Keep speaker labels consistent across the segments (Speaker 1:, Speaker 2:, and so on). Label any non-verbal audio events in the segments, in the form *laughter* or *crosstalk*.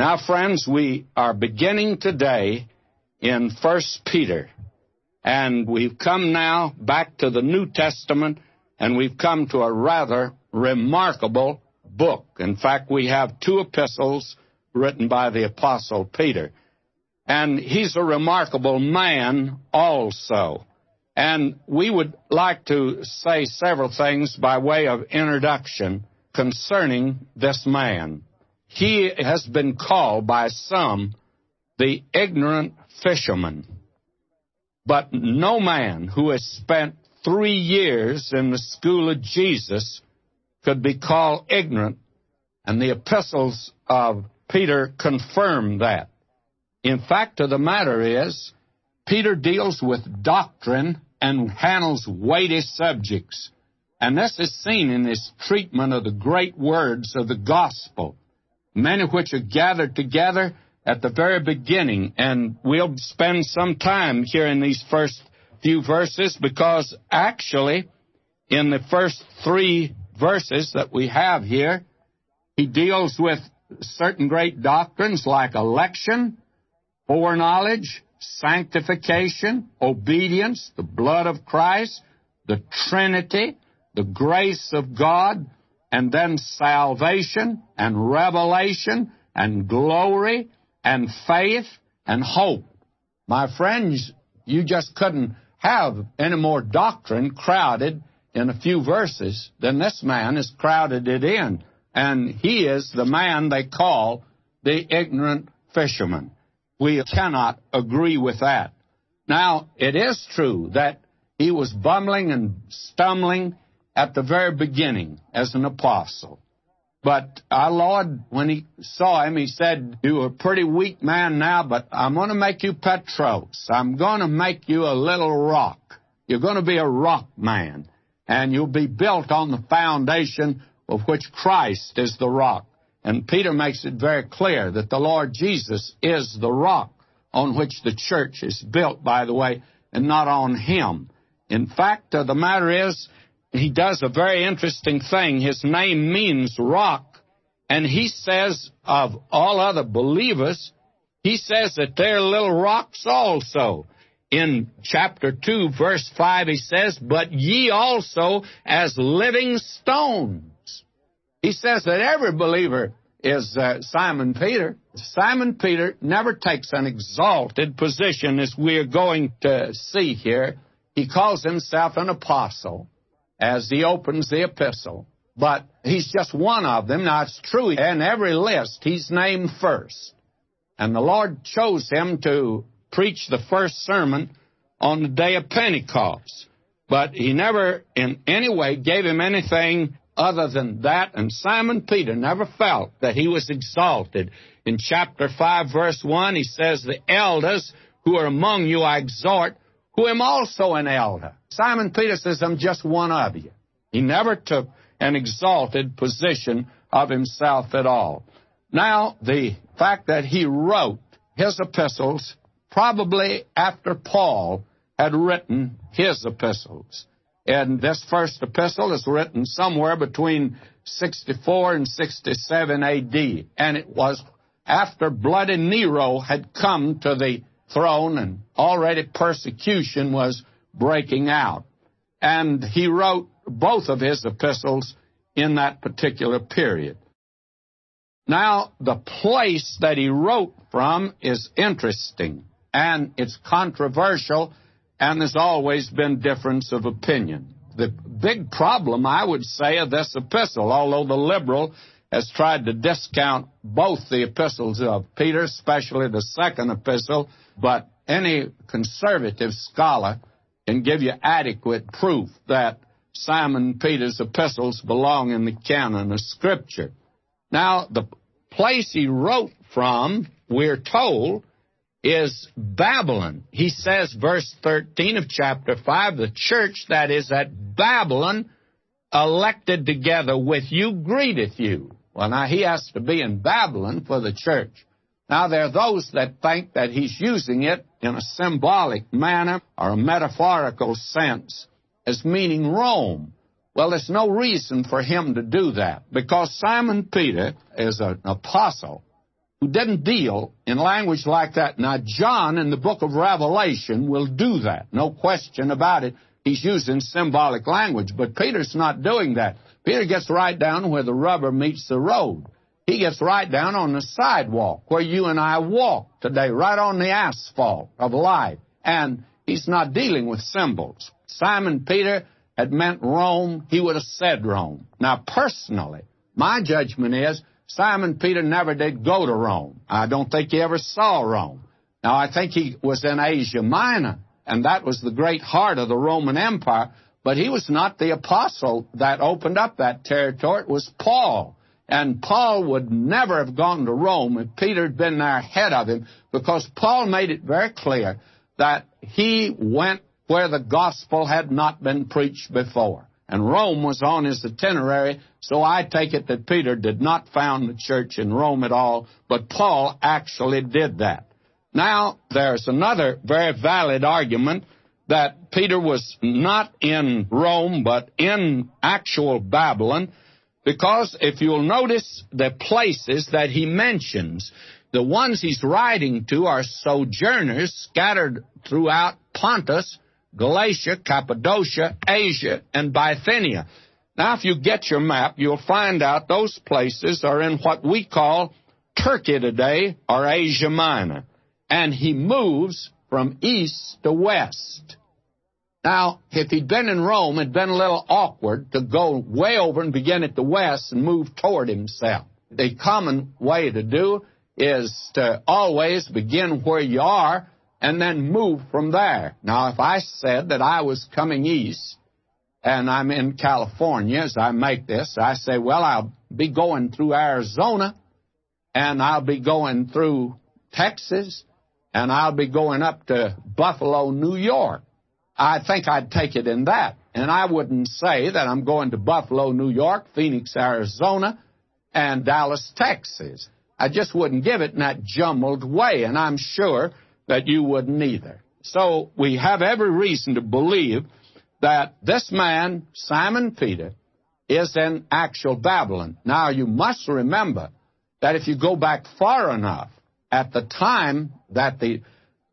Speaker 1: Now, friends, we are beginning today in First Peter. And we've come now back to the New Testament, and we've come to a rather remarkable book. In fact, we have two epistles written by the Apostle Peter. And he's a remarkable man also. And we would like to say several things by way of introduction concerning this man. He has been called by some the ignorant fisherman. But no man who has spent three years in the school of Jesus could be called ignorant, and the epistles of Peter confirm that. In fact of the matter is, Peter deals with doctrine and handles weighty subjects. And this is seen in his treatment of the great words of the gospel, many which are gathered together at the very beginning. And we'll spend some time here in these first few verses because actually, in the first three verses that we have here, he deals with certain great doctrines like election, foreknowledge, sanctification, obedience, the blood of Christ, the Trinity, the grace of God, and then salvation and revelation and glory and faith and hope. My friends, you just couldn't have any more doctrine crowded in a few verses than this man has crowded it in. And he is the man they call the ignorant fisherman. We cannot agree with that. Now, it is true that he was bumbling and stumbling at the very beginning as an apostle. But our Lord, when he saw him, he said, You're a pretty weak man now, but I'm going to make you Petros. I'm going to make you a little rock. You're going to be a rock man. And you'll be built on the foundation of which Christ is the rock. And Peter makes it very clear that the Lord Jesus is the rock on which the church is built, by the way, and not on him. In fact, uh, the matter is, he does a very interesting thing. His name means rock, and he says of all other believers, he says that they're little rocks also. In chapter 2, verse 5, he says, But ye also as living stones he says that every believer is uh, Simon Peter. Simon Peter never takes an exalted position as we are going to see here. He calls himself an apostle as he opens the epistle, but he's just one of them. Now it's true, in every list he's named first. And the Lord chose him to preach the first sermon on the day of Pentecost. But he never in any way gave him anything other than that, and Simon Peter never felt that he was exalted. In chapter 5, verse 1, he says, The elders who are among you I exhort, who am also an elder. Simon Peter says, I'm just one of you. He never took an exalted position of himself at all. Now, the fact that he wrote his epistles probably after Paul had written his epistles. And this first epistle is written somewhere between 64 and 67 AD. And it was after bloody Nero had come to the throne and already persecution was breaking out. And he wrote both of his epistles in that particular period. Now, the place that he wrote from is interesting and it's controversial and there's always been difference of opinion. The big problem, I would say, of this epistle, although the liberal has tried to discount both the epistles of Peter, especially the second epistle, but any conservative scholar can give you adequate proof that Simon Peter's epistles belong in the canon of Scripture. Now, the place he wrote from, we're told, is Babylon. He says, verse 13 of chapter 5, the church that is at Babylon, elected together with you, greeteth you. Well, now he has to be in Babylon for the church. Now, there are those that think that he's using it in a symbolic manner or a metaphorical sense as meaning Rome. Well, there's no reason for him to do that because Simon Peter is an apostle who didn't deal in language like that. Now, John in the book of Revelation will do that. No question about it. He's using symbolic language, but Peter's not doing that. Peter gets right down where the rubber meets the road. He gets right down on the sidewalk where you and I walk today, right on the asphalt of life. And he's not dealing with symbols. Simon Peter had meant Rome, he would have said Rome. Now, personally, my judgment is Simon Peter never did go to Rome. I don't think he ever saw Rome. Now, I think he was in Asia Minor, and that was the great heart of the Roman Empire, but he was not the apostle that opened up that territory. It was Paul. And Paul would never have gone to Rome if Peter had been there ahead of him, because Paul made it very clear that he went where the gospel had not been preached before. And Rome was on his itinerary, so I take it that Peter did not found the church in Rome at all, but Paul actually did that. Now, there's another very valid argument that Peter was not in Rome, but in actual Babylon, because if you'll notice the places that he mentions, the ones he's writing to are sojourners scattered throughout Pontus, Galatia, Cappadocia, Asia, and Bithynia. Now, if you get your map, you'll find out those places are in what we call Turkey today, or Asia Minor. And he moves from east to west. Now, if he'd been in Rome, it'd been a little awkward to go way over and begin at the west and move toward himself. The common way to do is to always begin where you are and then move from there. Now, if I said that I was coming east and I'm in California as I make this, I say, well, I'll be going through Arizona and I'll be going through Texas and I'll be going up to Buffalo, New York. I think I'd take it in that. And I wouldn't say that I'm going to Buffalo, New York, Phoenix, Arizona, and Dallas, Texas. I just wouldn't give it in that jumbled way, and I'm sure that you wouldn't either. So we have every reason to believe that this man, Simon Peter, is in actual Babylon. Now, you must remember that if you go back far enough, at the time that the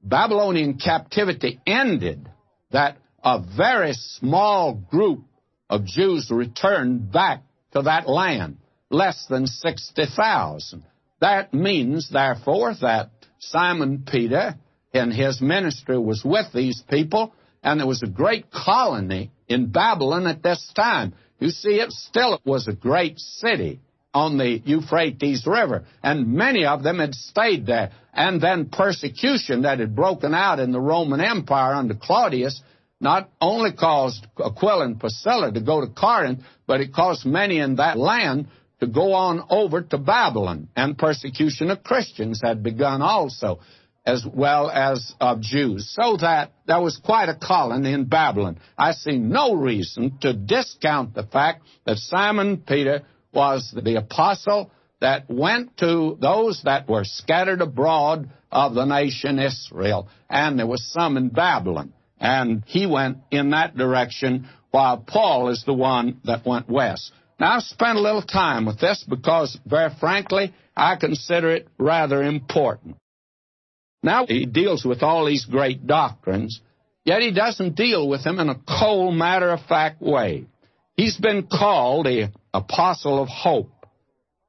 Speaker 1: Babylonian captivity ended, that a very small group of Jews returned back to that land, less than 60,000. That means, therefore, that Simon Peter and his ministry was with these people, and there was a great colony in Babylon at this time. You see, it still was a great city on the Euphrates River, and many of them had stayed there. And then persecution that had broken out in the Roman Empire under Claudius not only caused Aquila and Priscilla to go to Corinth, but it caused many in that land to go on over to Babylon, and persecution of Christians had begun also as well as of Jews, so that there was quite a colony in Babylon. I see no reason to discount the fact that Simon Peter was the apostle that went to those that were scattered abroad of the nation Israel, and there was some in Babylon. And he went in that direction, while Paul is the one that went west. Now, I've spent a little time with this because, very frankly, I consider it rather important. Now he deals with all these great doctrines, yet he doesn't deal with them in a cold, matter of fact way. He's been called the apostle of hope.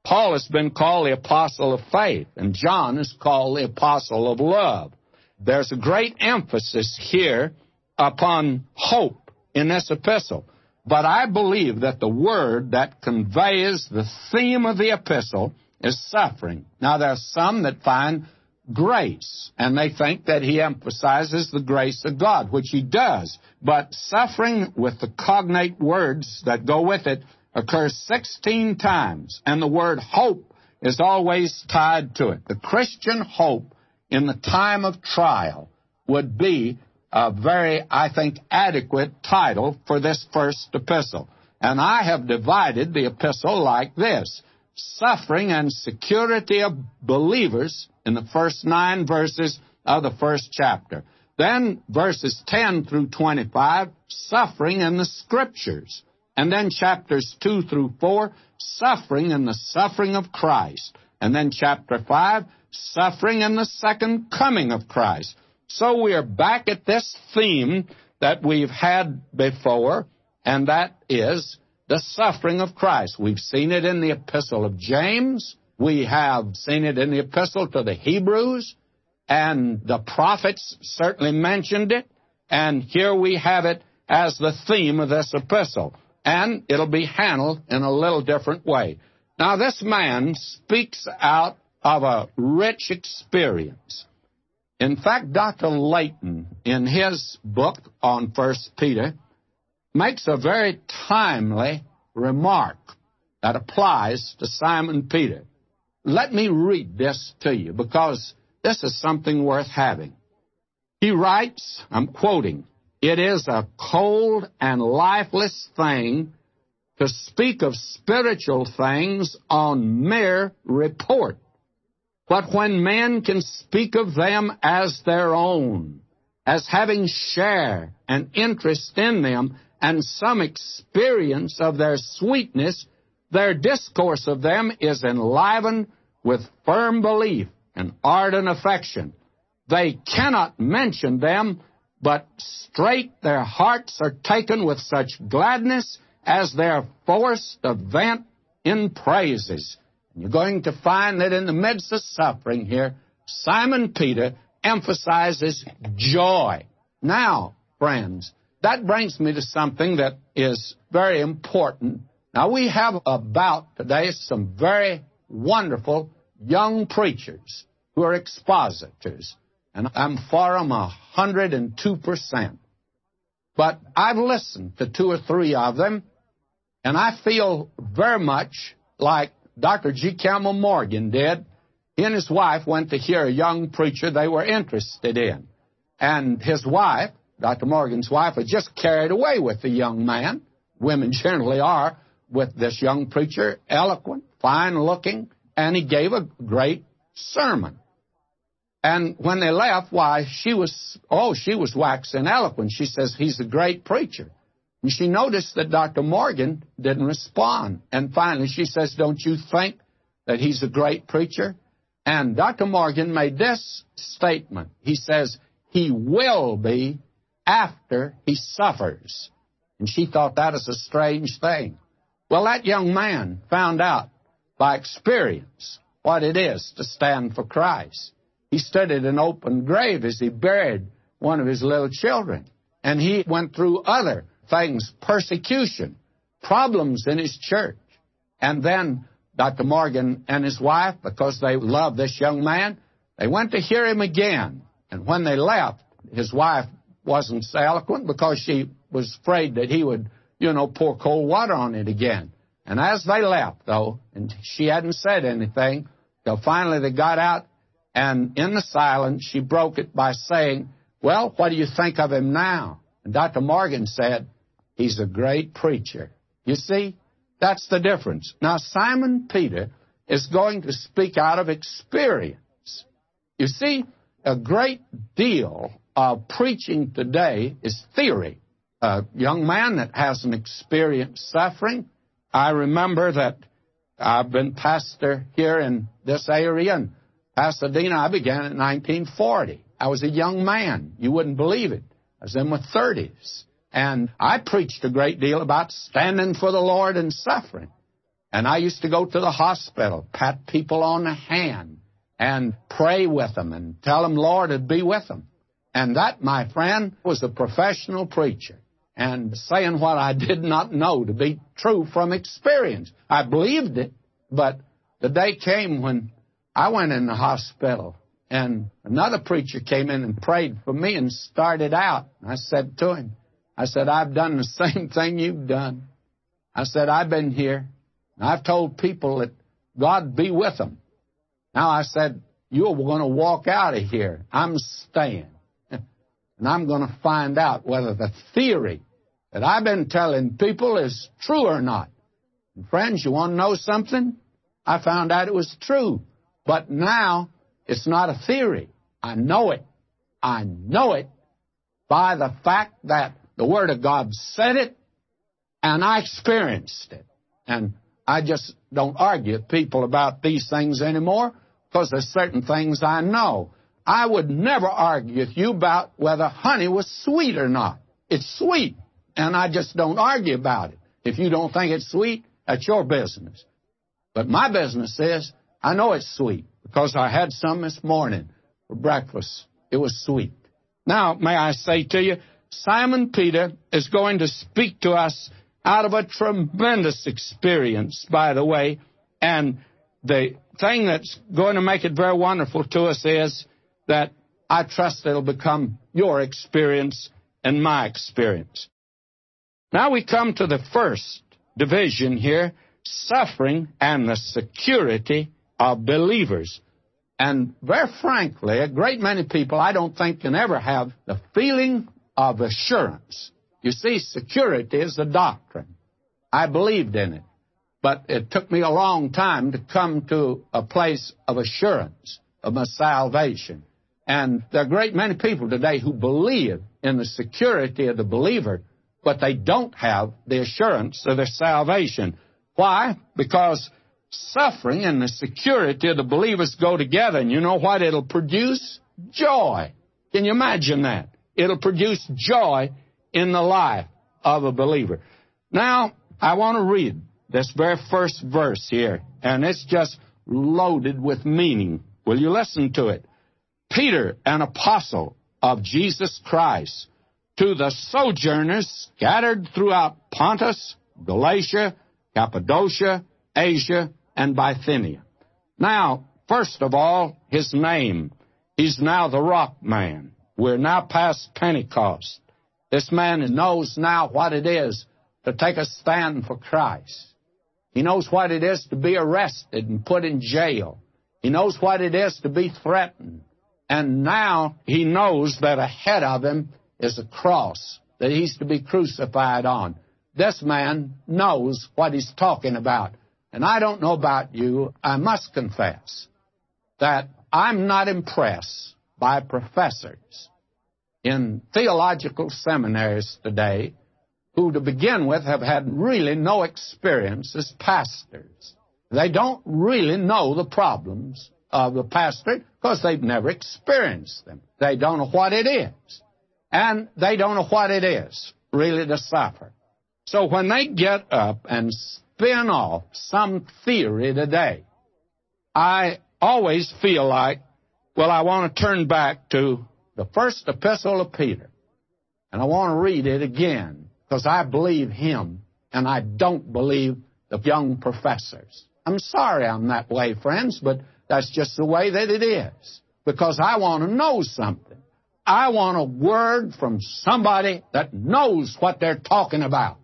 Speaker 1: Paul has been called the apostle of faith, and John is called the apostle of love. There's a great emphasis here upon hope in this epistle. But I believe that the word that conveys the theme of the epistle is suffering. Now, there are some that find grace, and they think that he emphasizes the grace of God, which he does. But suffering with the cognate words that go with it occurs 16 times, and the word hope is always tied to it. The Christian hope in the time of trial would be a very, I think, adequate title for this first epistle. And I have divided the epistle like this Suffering and security of believers in the first nine verses of the first chapter. Then verses 10 through 25, suffering in the scriptures. And then chapters 2 through 4, suffering and the suffering of Christ. And then chapter 5, suffering and the second coming of Christ. So we are back at this theme that we've had before, and that is the suffering of Christ. We've seen it in the epistle of James. We have seen it in the epistle to the Hebrews, and the prophets certainly mentioned it, and here we have it as the theme of this epistle. And it'll be handled in a little different way. Now, this man speaks out of a rich experience. In fact, Dr. Leighton, in his book on First Peter, makes a very timely remark that applies to Simon Peter. Let me read this to you because this is something worth having. He writes, I'm quoting, it is a cold and lifeless thing to speak of spiritual things on mere report. But when men can speak of them as their own, as having share and interest in them, and some experience of their sweetness, their discourse of them is enlivened with firm belief and ardent affection. They cannot mention them, but straight their hearts are taken with such gladness as their forced to vent in praises. And You're going to find that in the midst of suffering here, Simon Peter emphasizes joy. Now, friends, that brings me to something that is very important. Now, we have about today some very wonderful young preachers who are expositors, and I'm for them a hundred and two percent. But I've listened to two or three of them, and I feel very much like Dr. G. Campbell Morgan did. He and his wife went to hear a young preacher they were interested in. And his wife Dr. Morgan's wife was just carried away with the young man. Women generally are with this young preacher, eloquent, fine looking, and he gave a great sermon. And when they left, why, she was, oh, she was waxing eloquent. She says, he's a great preacher. And she noticed that Dr. Morgan didn't respond. And finally she says, don't you think that he's a great preacher? And Dr. Morgan made this statement. He says, he will be after he suffers. And she thought that is a strange thing. Well, that young man found out by experience what it is to stand for Christ. He stood at an open grave as he buried one of his little children. And he went through other things, persecution, problems in his church. And then Dr. Morgan and his wife, because they loved this young man, they went to hear him again. And when they left, his wife wasn't so eloquent because she was afraid that he would, you know, pour cold water on it again. And as they left, though, and she hadn't said anything, till finally they got out, and in the silence, she broke it by saying, Well, what do you think of him now? And Dr. Morgan said, He's a great preacher. You see, that's the difference. Now, Simon Peter is going to speak out of experience. You see, a great deal of preaching today is theory. A young man that hasn't experienced suffering. I remember that I've been pastor here in this area in Pasadena. I began in 1940. I was a young man. You wouldn't believe it. I was in my 30s. And I preached a great deal about standing for the Lord and suffering. And I used to go to the hospital, pat people on the hand, and pray with them and tell them Lord would be with them. And that, my friend, was a professional preacher and saying what I did not know to be true from experience. I believed it, but the day came when I went in the hospital and another preacher came in and prayed for me and started out. I said to him, I said, I've done the *laughs* same thing you've done. I said, I've been here and I've told people that God be with them. Now I said, you're going to walk out of here. I'm staying. *laughs* And I'm going to find out whether the theory that I've been telling people is true or not. And friends, you want to know something? I found out it was true. But now it's not a theory. I know it. I know it by the fact that the Word of God said it and I experienced it. And I just don't argue with people about these things anymore. because there's certain things I know. I would never argue with you about whether honey was sweet or not. It's sweet, and I just don't argue about it. If you don't think it's sweet, that's your business. But my business is, I know it's sweet because I had some this morning for breakfast. It was sweet. Now, may I say to you, Simon Peter is going to speak to us out of a tremendous experience, by the way. And the thing that's going to make it very wonderful to us is that I trust it'll become your experience and my experience. Now we come to the first division here suffering and the security of believers. And very frankly, a great many people I don't think can ever have the feeling of assurance. You see, security is a doctrine. I believed in it. But it took me a long time to come to a place of assurance of my salvation. And there are great many people today who believe in the security of the believer, but they don't have the assurance of their salvation. Why? Because suffering and the security of the believers go together. And you know what it'll produce? Joy. Can you imagine that? It'll produce joy in the life of a believer. Now, I want to read this very first verse here, and it's just loaded with meaning. Will you listen to it? Peter, an apostle of Jesus Christ, to the sojourners scattered throughout Pontus, Galatia, Cappadocia, Asia, and Bithynia. Now, first of all, his name. He's now the rock man. We're now past Pentecost. This man knows now what it is to take a stand for Christ. He knows what it is to be arrested and put in jail. He knows what it is to be threatened. And now he knows that ahead of him is a cross that he's to be crucified on. This man knows what he's talking about. And I don't know about you, I must confess that I'm not impressed by professors in theological seminaries today who, to begin with, have had really no experience as pastors. They don't really know the problems of the pastorate because they've never experienced them. They don't know what it is. And they don't know what it is really to suffer. So when they get up and spin off some theory today, I always feel like, well, I want to turn back to the first epistle of Peter. And I want to read it again because I believe him and I don't believe the young professors. I'm sorry I'm that way, friends, but that's just the way that it is because I want to know something. I want a word from somebody that knows what they're talking about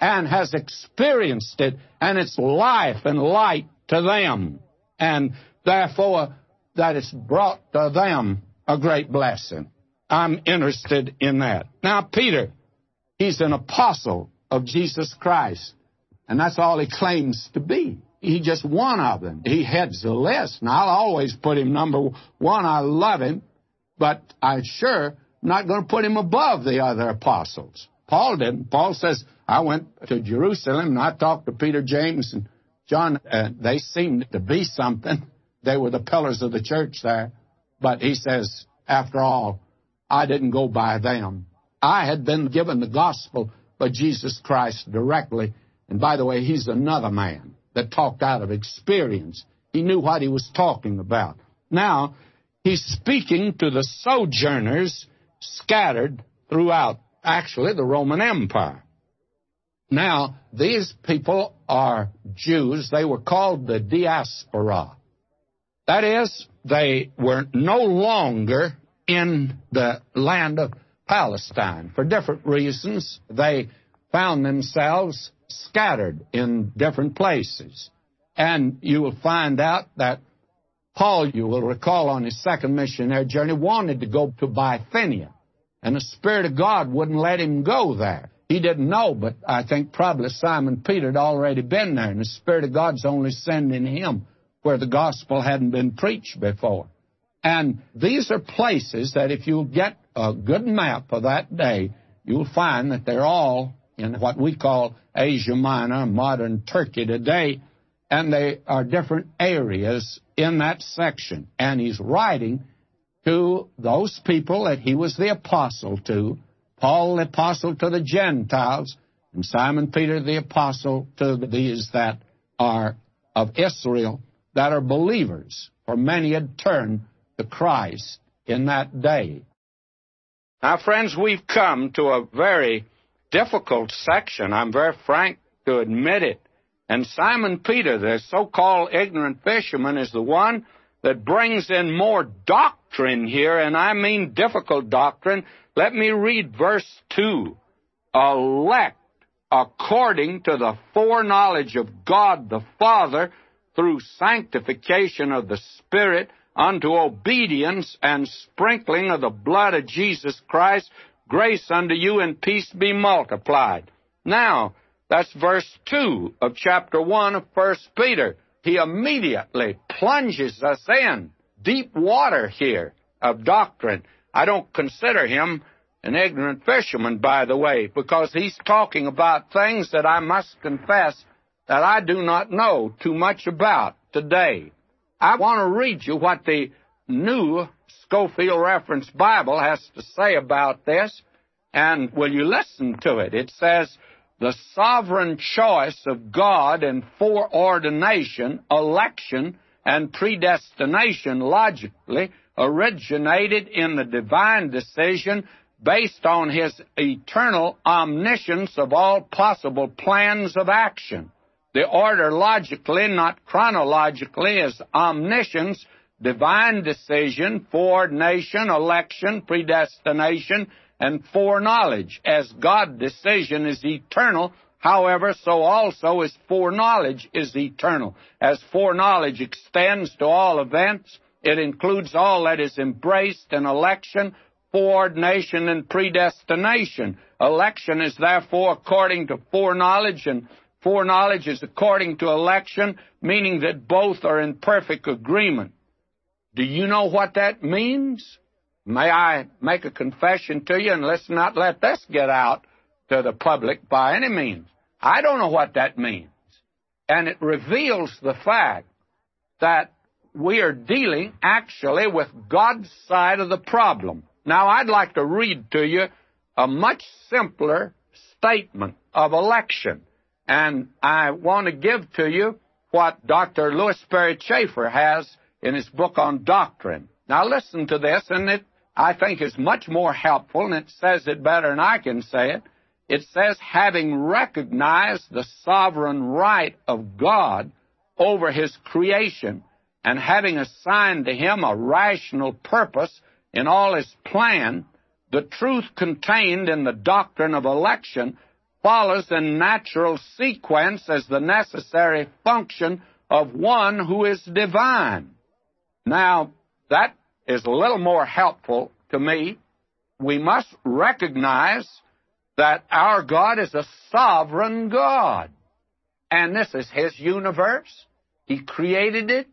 Speaker 1: and has experienced it and it's life and light to them and therefore that it's brought to them a great blessing. I'm interested in that. Now, Peter, he's an apostle of Jesus Christ, and that's all he claims to be. He's just one of them. He heads the list, and I'll always put him number one. I love him, but I'm sure not going to put him above the other apostles. Paul didn't. Paul says, I went to Jerusalem and I talked to Peter, James, and John. Uh, they seemed to be something. They were the pillars of the church there. But he says, after all, I didn't go by them. I had been given the gospel by Jesus Christ directly. And by the way, he's another man that talked out of experience. He knew what he was talking about. Now, he's speaking to the sojourners scattered throughout, actually, the Roman Empire. Now, these people are Jews. They were called the diaspora. That is, they were no longer in the land of Palestine. For different reasons, they found themselves scattered in different places. And you will find out that Paul, you will recall on his second missionary journey, wanted to go to Bithynia. And the Spirit of God wouldn't let him go there. He didn't know, but I think probably Simon Peter had already been there, and the Spirit of God's only sending him where the gospel hadn't been preached before. And these are places that if you'll get a good map of that day, you'll find that they're all in what we call Asia Minor, modern Turkey today. and they are different areas in that section. And he's writing to those people that he was the apostle to, Paul the apostle to the Gentiles, and Simon Peter the apostle to these that are of Israel, that are believers, for many had turned to Christ in that day. Now, friends, we've come to a very difficult section. I'm very frank to admit it. And Simon Peter, the so called ignorant fisherman, is the one that brings in more doctrine here, and I mean difficult doctrine. Let me read verse 2. Elect according to the foreknowledge of God the Father through sanctification of the Spirit unto obedience and sprinkling of the blood of Jesus Christ, grace unto you and peace be multiplied. Now, that's verse 2 of chapter 1 of 1 Peter. He immediately plunges us in deep water here of doctrine. I don't consider him an ignorant fisherman, by the way, because he's talking about things that I must confess that I do not know too much about today. I want to read you what the new Scofield Reference Bible has to say about this, and will you listen to it? It says, the sovereign choice of God in foreordination, election, and predestination logically originated in the divine decision based on his eternal omniscience of all possible plans of action. The order logically, not chronologically, is omniscience, divine decision, foreordination, election, predestination, and foreknowledge. As God's decision is eternal, however, so also is foreknowledge is eternal. As foreknowledge extends to all events, it includes all that is embraced in election, foreordination, and predestination. Election is therefore according to foreknowledge, and foreknowledge is according to election, meaning that both are in perfect agreement. Do you know what that means? May I make a confession to you and let's not let this get out to the public by any means. I don't know what that means. And it reveals the fact that we are dealing actually with God's side of the problem. Now, I'd like to read to you a much simpler statement of election. And I want to give to you what Dr. Lewis Perry Chafer has in his book on doctrine. Now, listen to this, and it I think is much more helpful, and it says it better than I can say it. It says, having recognized the sovereign right of God over his creation, and having assigned to him a rational purpose in all his plan, the truth contained in the doctrine of election follows in natural sequence as the necessary function of one who is divine. Now, that is a little more helpful to me. We must recognize that our God is a sovereign God. And this is His universe. He created it.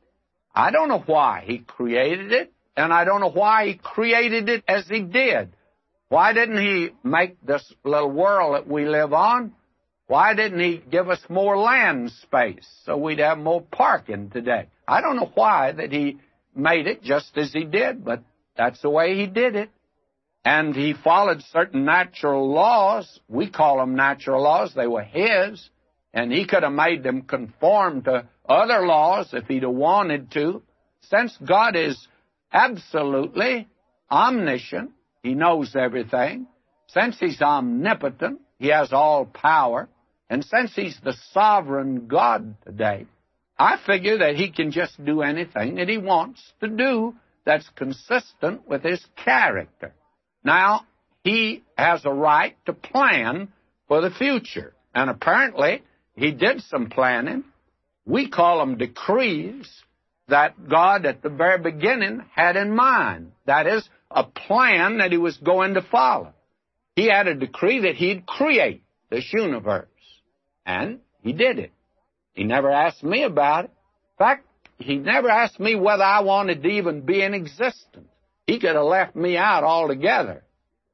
Speaker 1: I don't know why He created it, and I don't know why He created it as He did. Why didn't He make this little world that we live on? Why didn't He give us more land space so we'd have more parking today? I don't know why that He made it just as he did, but that's the way he did it. And he followed certain natural laws. We call them natural laws. They were his. And he could have made them conform to other laws if he'd have wanted to. Since God is absolutely omniscient, he knows everything. Since he's omnipotent, he has all power. And since he's the sovereign God today, I figure that he can just do anything that he wants to do that's consistent with his character. Now, he has a right to plan for the future. And apparently, he did some planning. We call them decrees that God at the very beginning had in mind. That is, a plan that he was going to follow. He had a decree that he'd create this universe. And he did it. He never asked me about it. In fact, he never asked me whether I wanted to even be in existence. He could have left me out altogether.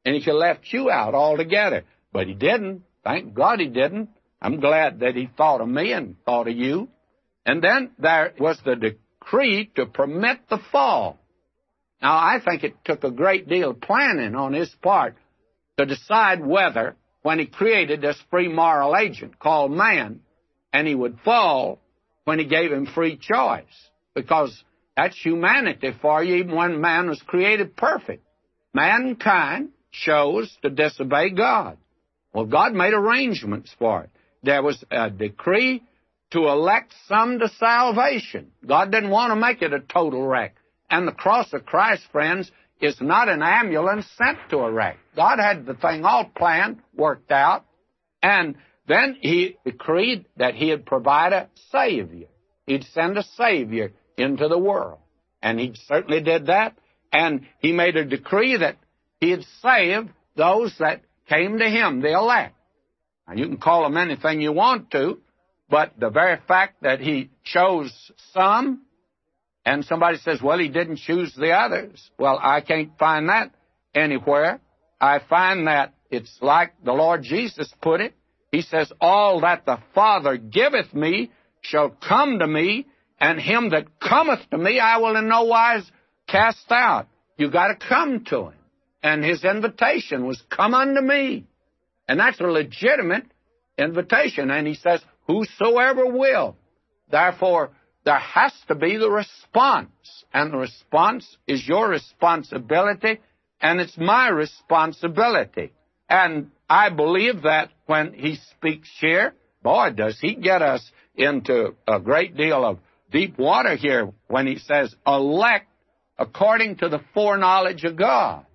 Speaker 1: And he could have left you out altogether. But he didn't. Thank God he didn't. I'm glad that he thought of me and thought of you. And then there was the decree to permit the fall. Now, I think it took a great deal of planning on his part to decide whether, when he created this free moral agent called man, and he would fall when he gave him free choice. Because that's humanity for you, even when man was created perfect. Mankind chose to disobey God. Well, God made arrangements for it. There was a decree to elect some to salvation. God didn't want to make it a total wreck. And the cross of Christ, friends, is not an ambulance sent to a wreck. God had the thing all planned, worked out, and then He decreed that He'd provide a Savior. He'd send a Savior into the world. And He certainly did that. And He made a decree that He'd save those that came to Him, the elect. Now, you can call them anything you want to, but the very fact that He chose some, and somebody says, well, He didn't choose the others. Well, I can't find that anywhere. I find that it's like the Lord Jesus put it. He says, All that the Father giveth me shall come to me, and him that cometh to me I will in no wise cast out. You got to come to him. And his invitation was, Come unto me. And that's a legitimate invitation. And he says, Whosoever will. Therefore, there has to be the response. And the response is your responsibility, and it's my responsibility. And I believe that when he speaks here, boy, does he get us into a great deal of deep water here when he says, elect according to the foreknowledge of God.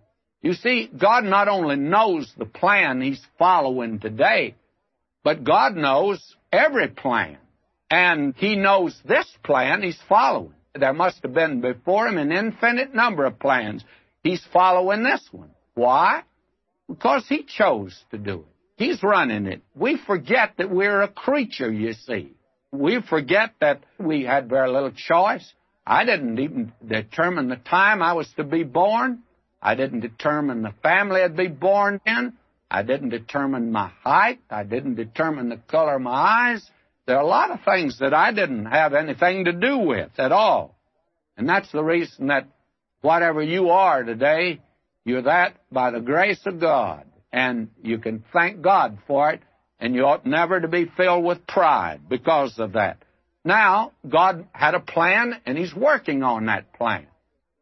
Speaker 1: You see, God not only knows the plan he's following today, but God knows every plan. And he knows this plan he's following. There must have been before him an infinite number of plans. He's following this one. Why? Because he chose to do it. He's running it. We forget that we're a creature, you see. We forget that we had very little choice. I didn't even determine the time I was to be born. I didn't determine the family I'd be born in. I didn't determine my height. I didn't determine the color of my eyes. There are a lot of things that I didn't have anything to do with at all. And that's the reason that whatever you are today, you're that by the grace of God. And you can thank God for it. And you ought never to be filled with pride because of that. Now, God had a plan, and He's working on that plan.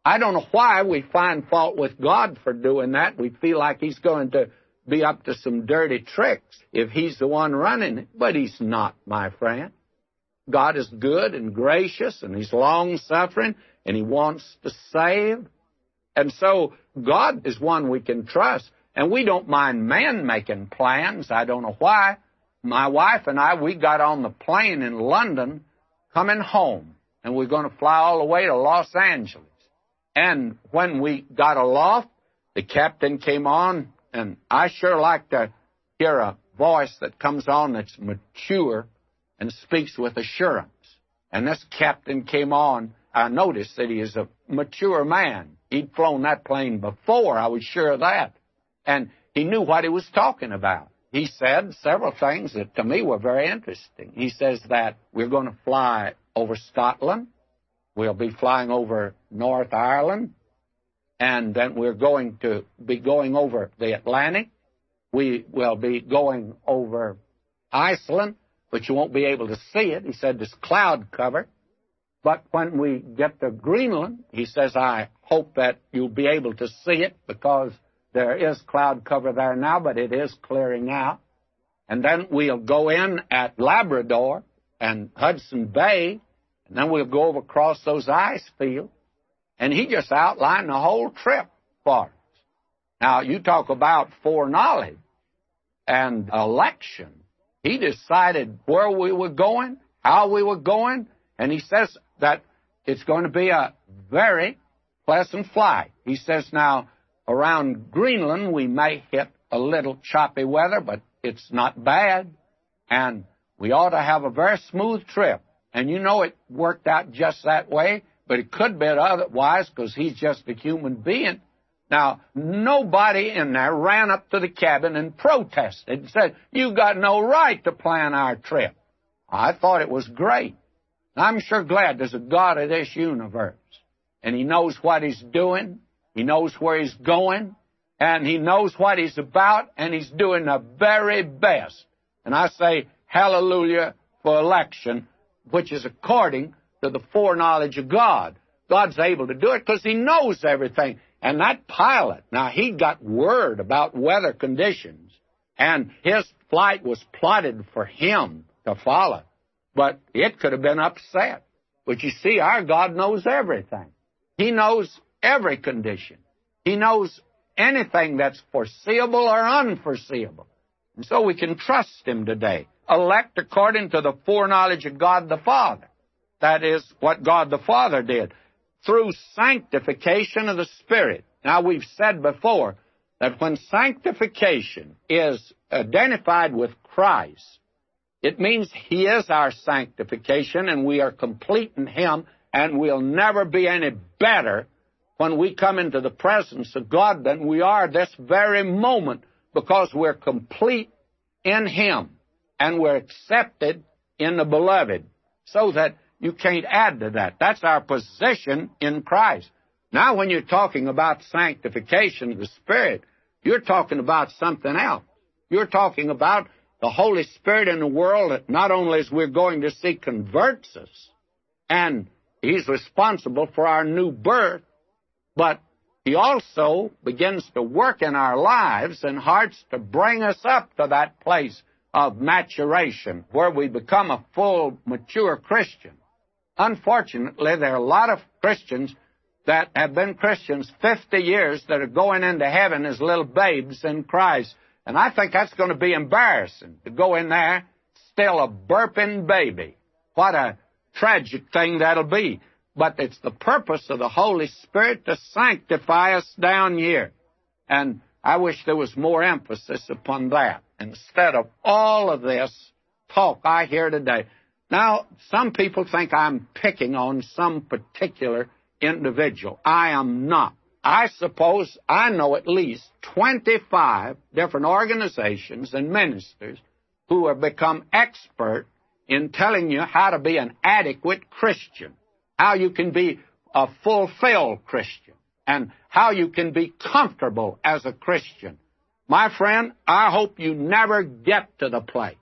Speaker 1: I don't know why we find fault with God for doing that. We feel like He's going to be up to some dirty tricks if He's the one running it, but He's not, my friend. God is good and gracious, and He's long suffering, and He wants to save. And so, God is one we can trust. And we don't mind man making plans. I don't know why. My wife and I, we got on the plane in London coming home, and we're going to fly all the way to Los Angeles. And when we got aloft, the captain came on, and I sure like to hear a voice that comes on that's mature and speaks with assurance. And this captain came on. I noticed that he is a mature man. He'd flown that plane before, I was sure of that. And he knew what he was talking about. He said several things that to me were very interesting. He says that we're going to fly over Scotland, we'll be flying over North Ireland, and then we're going to be going over the Atlantic. We will be going over Iceland, but you won't be able to see it. He said there's cloud cover. But when we get to Greenland, he says, I hope that you'll be able to see it because there is cloud cover there now, but it is clearing out. And then we'll go in at Labrador and Hudson Bay, and then we'll go over across those ice fields. And he just outlined the whole trip for us. Now, you talk about foreknowledge and election. He decided where we were going, how we were going, and he says that it's going to be a very pleasant flight. He says now, around Greenland, we may hit a little choppy weather, but it's not bad. And we ought to have a very smooth trip. And you know it worked out just that way, but it could be otherwise because he's just a human being. Now, nobody in there ran up to the cabin and protested and said, "You've got no right to plan our trip. I thought it was great. I'm sure glad there's a God of this universe. And He knows what He's doing. He knows where He's going. And He knows what He's about. And He's doing the very best. And I say, hallelujah for election, which is according to the foreknowledge of God. God's able to do it because He knows everything. And that pilot, now he got word about weather conditions, and his flight was plotted for him to follow. But it could have been upset. But you see, our God knows everything. He knows every condition. He knows anything that's foreseeable or unforeseeable. And so we can trust Him today. Elect according to the foreknowledge of God the Father. That is what God the Father did through sanctification of the Spirit. Now, we've said before that when sanctification is identified with Christ, it means He is our sanctification and we are complete in Him and we'll never be any better when we come into the presence of God than we are this very moment because we're complete in Him and we're accepted in the Beloved. So that you can't add to that. That's our position in Christ. Now, when you're talking about sanctification of the Spirit, you're talking about something else. You're talking about the Holy Spirit in the world that not only is we're going to see converts us, and He's responsible for our new birth, but He also begins to work in our lives and hearts to bring us up to that place of maturation where we become a full, mature Christian. Unfortunately, there are a lot of Christians that have been Christians 50 years that are going into heaven as little babes in Christ. And I think that's going to be embarrassing to go in there still a burping baby. What a tragic thing that'll be. But it's the purpose of the Holy Spirit to sanctify us down here. And I wish there was more emphasis upon that instead of all of this talk I hear today. Now, some people think I'm picking on some particular individual. I am not. I suppose I know at least 25 different organizations and ministers who have become expert in telling you how to be an adequate Christian, how you can be a fulfilled Christian, and how you can be comfortable as a Christian. My friend, I hope you never get to the place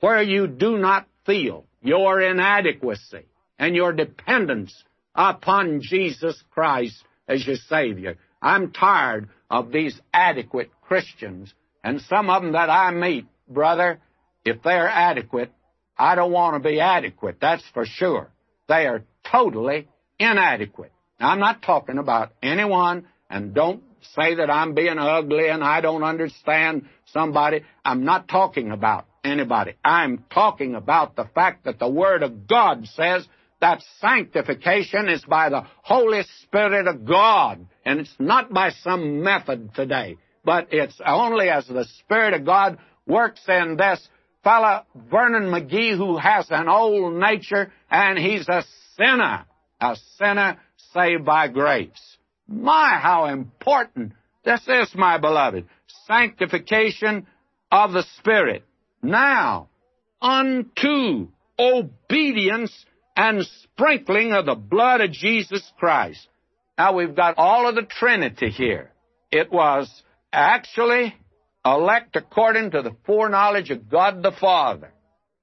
Speaker 1: where you do not feel your inadequacy and your dependence upon Jesus Christ as your Savior. I'm tired of these adequate Christians, and some of them that I meet, brother, if they're adequate, I don't want to be adequate, that's for sure. They are totally inadequate. Now, I'm not talking about anyone, and don't say that I'm being ugly and I don't understand somebody. I'm not talking about anybody. I'm talking about the fact that the Word of God says that sanctification is by the Holy Spirit of God, and it's not by some method today, but it's only as the Spirit of God works in this fellow, Vernon McGee, who has an old nature, and he's a sinner, a sinner saved by grace. My, how important this is, my beloved. Sanctification of the Spirit now unto obedience and sprinkling of the blood of Jesus Christ. Now we've got all of the Trinity here. It was actually elect according to the foreknowledge of God the Father.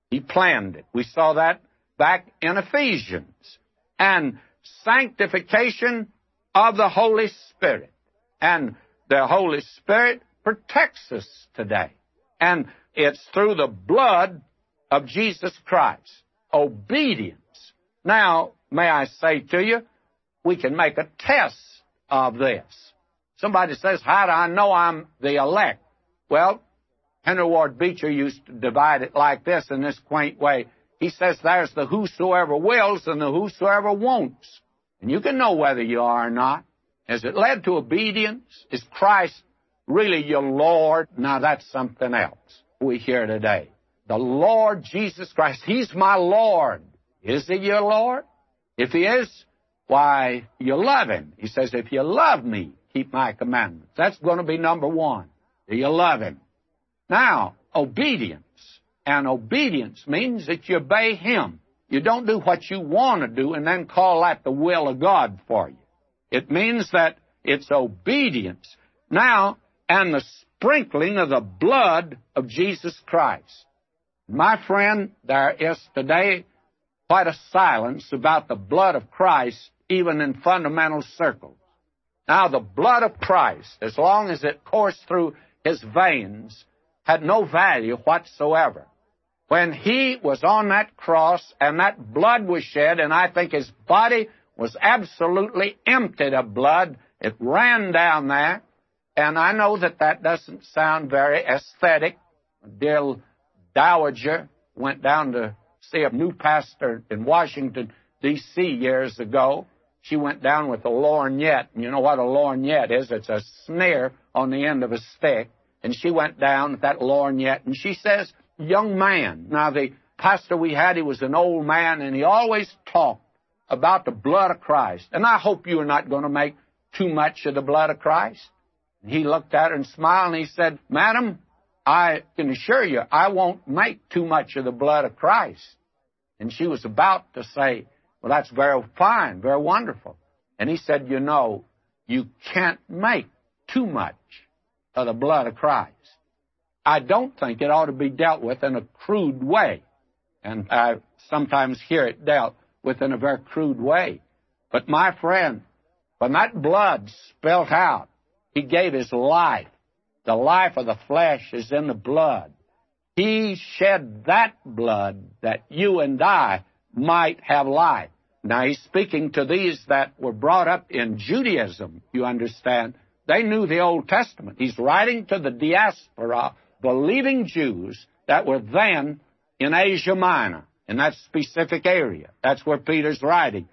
Speaker 1: He planned it. We saw that back in Ephesians. And sanctification of the Holy Spirit. And the Holy Spirit protects us today. And it's through the blood of Jesus Christ. Obedience. Now, may I say to you, we can make a test of this. Somebody says, how do I know I'm the elect? Well, Henry Ward Beecher used to divide it like this in this quaint way. He says there's the whosoever wills and the whosoever wants. And you can know whether you are or not. Has it led to obedience? Is Christ really your Lord? Now that's something else we hear today. The Lord Jesus Christ. He's my Lord. Is he your Lord? If he is, why, you love him. He says, if you love me, keep my commandments. That's going to be number one. Do you love him? Now, obedience. And obedience means that you obey him. you don't do what you want to do and then call that the will of God for you. It means that it's obedience. Now, and the sprinkling of the blood of Jesus Christ. My friend, there is today quite a silence about the blood of Christ, even in fundamental circles. Now, the blood of Christ, as long as it coursed through his veins, had no value whatsoever. When he was on that cross and that blood was shed, and I think his body was absolutely emptied of blood, it ran down there, and I know that that doesn't sound very aesthetic. Dear Dowager went down to see a new pastor in Washington, D.C. years ago. She went down with a lorgnette. And you know what a lorgnette is? It's a snare on the end of a stick. And she went down with that lorgnette and she says, young man. Now the pastor we had, he was an old man and he always talked about the blood of Christ. And I hope you are not going to make too much of the blood of Christ. And He looked at her and smiled and he said, Madam, I can assure you, I won't make too much of the blood of Christ. And she was about to say, Well, that's very fine, very wonderful. And he said, You know, you can't make too much of the blood of Christ. I don't think it ought to be dealt with in a crude way. And I sometimes hear it dealt with in a very crude way. But my friend, when that blood spilt out, he gave his life the life of the flesh is in the blood. He shed that blood that you and I might have life. Now he's speaking to these that were brought up in Judaism, you understand. They knew the Old Testament. He's writing to the diaspora, believing Jews that were then in Asia Minor, in that specific area. That's where Peter's writing.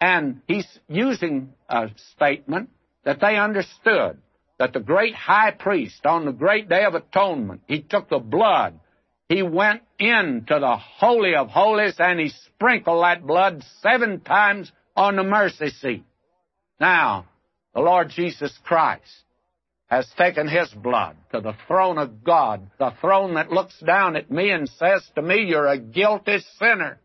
Speaker 1: And he's using a statement that they understood that the great high priest on the great day of atonement, he took the blood, he went into the Holy of Holies and he sprinkled that blood seven times on the mercy seat. Now, the Lord Jesus Christ has taken his blood to the throne of God, the throne that looks down at me and says to me, You're a guilty sinner.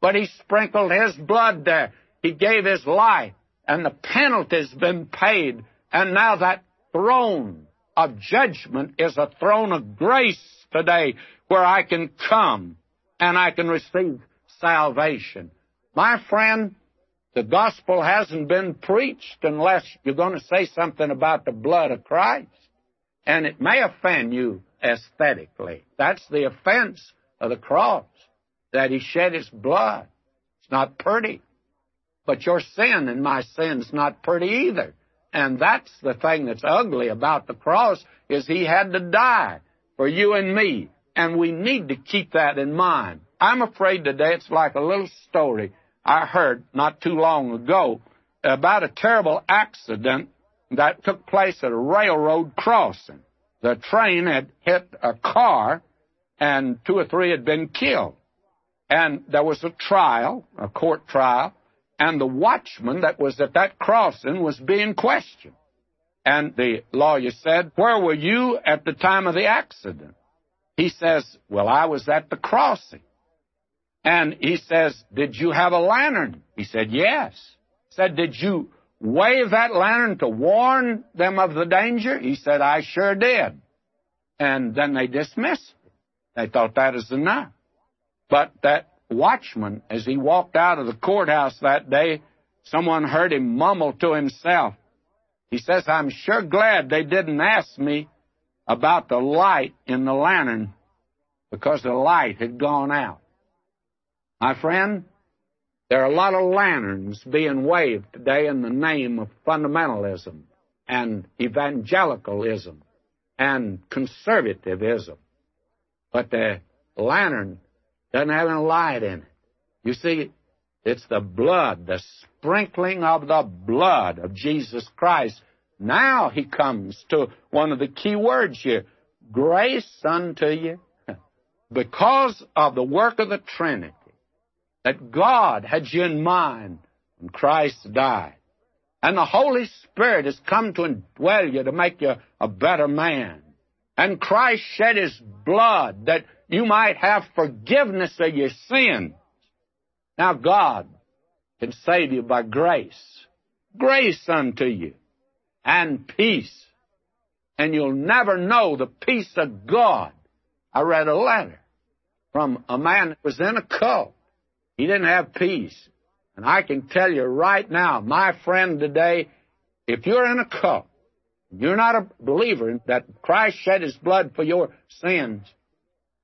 Speaker 1: But he sprinkled his blood there. He gave his life, and the penalty's been paid. And now that throne of judgment is a throne of grace today where I can come and I can receive salvation. My friend, the gospel hasn't been preached unless you're going to say something about the blood of Christ. And it may offend you aesthetically. That's the offense of the cross, that he shed his blood. It's not pretty. But your sin and my sin's not pretty either. And that's the thing that's ugly about the cross is he had to die for you and me. And we need to keep that in mind. I'm afraid today it's like a little story I heard not too long ago about a terrible accident that took place at a railroad crossing. The train had hit a car and two or three had been killed. And there was a trial, a court trial, and the watchman that was at that crossing was being questioned. And the lawyer said, Where were you at the time of the accident? He says, Well, I was at the crossing. And he says, Did you have a lantern? He said, Yes. He said, Did you wave that lantern to warn them of the danger? He said, I sure did. And then they dismissed. They thought that is enough. But that watchman, as he walked out of the courthouse that day, someone heard him mumble to himself. He says, I'm sure glad they didn't ask me about the light in the lantern because the light had gone out. My friend, there are a lot of lanterns being waved today in the name of fundamentalism and evangelicalism and conservatism. But the lantern doesn't have any light in it. You see, it's the blood, the sprinkling of the blood of Jesus Christ. Now he comes to one of the key words here grace unto you. *laughs* Because of the work of the Trinity, that God had you in mind when Christ died. And the Holy Spirit has come to indwell you to make you a better man. And Christ shed his blood that you might have forgiveness of your sins. Now, God can save you by grace. Grace unto you and peace. And you'll never know the peace of God. I read a letter from a man that was in a cult. He didn't have peace. And I can tell you right now, my friend today, if you're in a cult, you're not a believer that Christ shed his blood for your sins,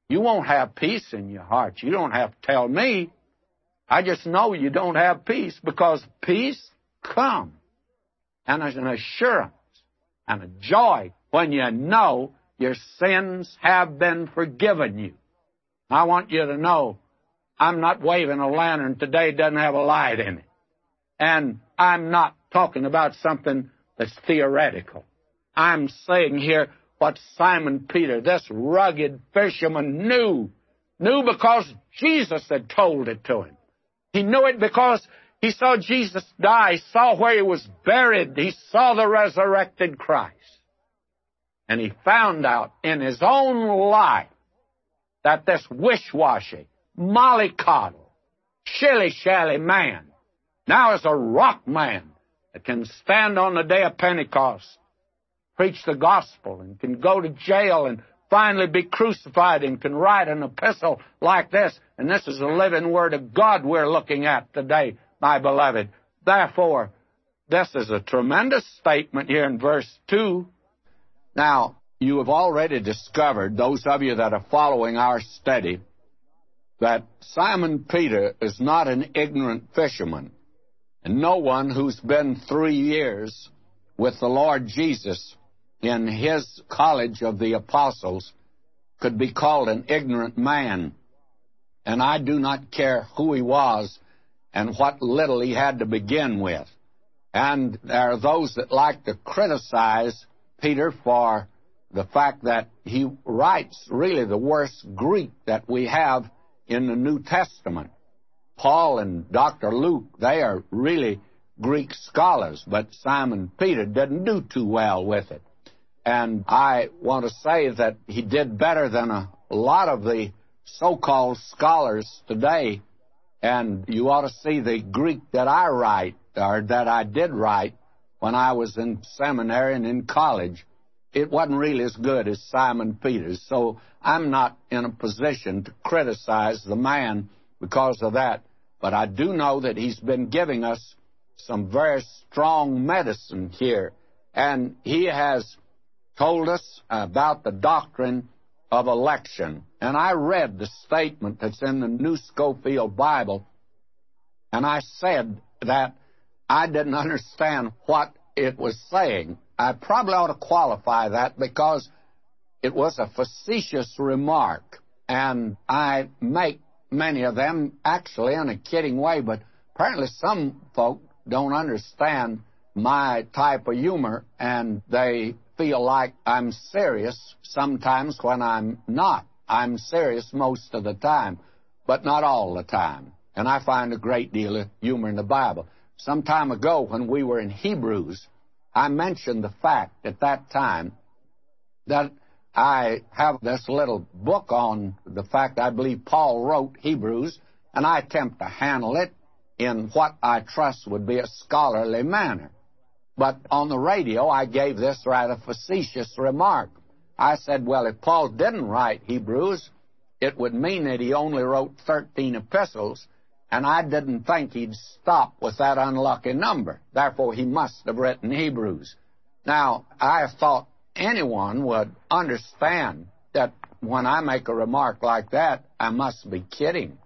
Speaker 1: you won't have peace in your heart. You don't have to tell me. I just know you don't have peace because peace comes and an assurance and a joy when you know your sins have been forgiven you. I want you to know I'm not waving a lantern today doesn't have a light in it. And I'm not talking about something that's theoretical. I'm saying here what Simon Peter, this rugged fisherman, knew. Knew because Jesus had told it to him. He knew it because he saw Jesus die, he saw where he was buried, he saw the resurrected Christ. And he found out in his own life that this wish-washy, mollycoddle, shilly-shally man now is a rock man that can stand on the day of Pentecost, preach the gospel, and can go to jail and finally be crucified and can write an epistle like this. And this is the living word of God we're looking at today, my beloved. Therefore, this is a tremendous statement here in verse 2. Now, you have already discovered, those of you that are following our study, that Simon Peter is not an ignorant fisherman. And no one who's been three years with the Lord Jesus in his college of the apostles could be called an ignorant man. And I do not care who he was and what little he had to begin with. And there are those that like to criticize Peter for the fact that he writes really the worst Greek that we have in the New Testament. Paul and Dr. Luke, they are really Greek scholars, but Simon Peter didn't do too well with it. And I want to say that he did better than a lot of the so-called scholars today. And you ought to see the Greek that I write, or that I did write when I was in seminary and in college. It wasn't really as good as Simon Peter's. So I'm not in a position to criticize the man because of that. But I do know that he's been giving us some very strong medicine here. And he has told us about the doctrine of election. And I read the statement that's in the New Scofield Bible, and I said that I didn't *laughs* understand what it was saying. I probably ought to qualify that because it was a facetious remark, and I make many of them actually in a kidding way, but apparently some folk don't understand my type of humor and they feel like I'm serious sometimes when I'm not. I'm serious most of the time, but not all the time. And I find a great deal of humor in the Bible. Some time ago, when we were in Hebrews, I mentioned the fact at that time that I have this little book on the fact I believe Paul wrote Hebrews, and I attempt to handle it in what I trust would be a scholarly manner. But on the radio, I gave this rather facetious remark. I said, well, if Paul didn't write Hebrews, it would mean that he only wrote 13 epistles, and I didn't think he'd stop with that unlucky number. Therefore, he must have written Hebrews. Now, I thought anyone would understand that when I make a remark like that, I must be kidding.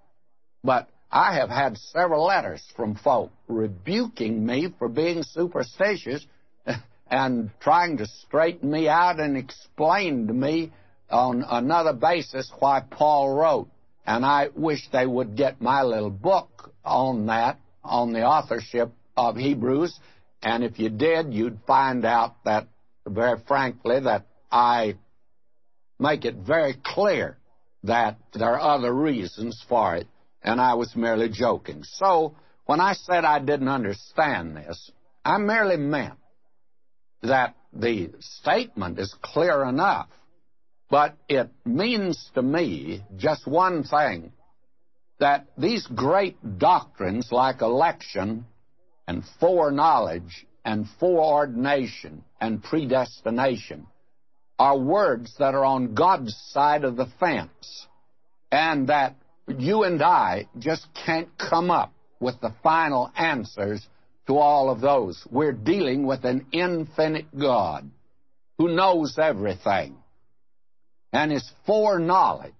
Speaker 1: But I have had several letters from folk rebuking me for being superstitious *laughs* and trying to straighten me out and explain to me on another basis why Paul wrote. And I wish they would get my little book on that, on the authorship of Hebrews. And if you did, you'd find out that very frankly, that I make it very clear that there are other reasons for it, and I was merely joking. So, when I said I didn't understand this, I merely meant that the statement is clear enough, but it means to me just one thing that these great doctrines like election and foreknowledge and foreordination and predestination are words that are on God's side of the fence, and that you and I just can't come up with the final answers to all of those. We're dealing with an infinite God who knows everything. And his foreknowledge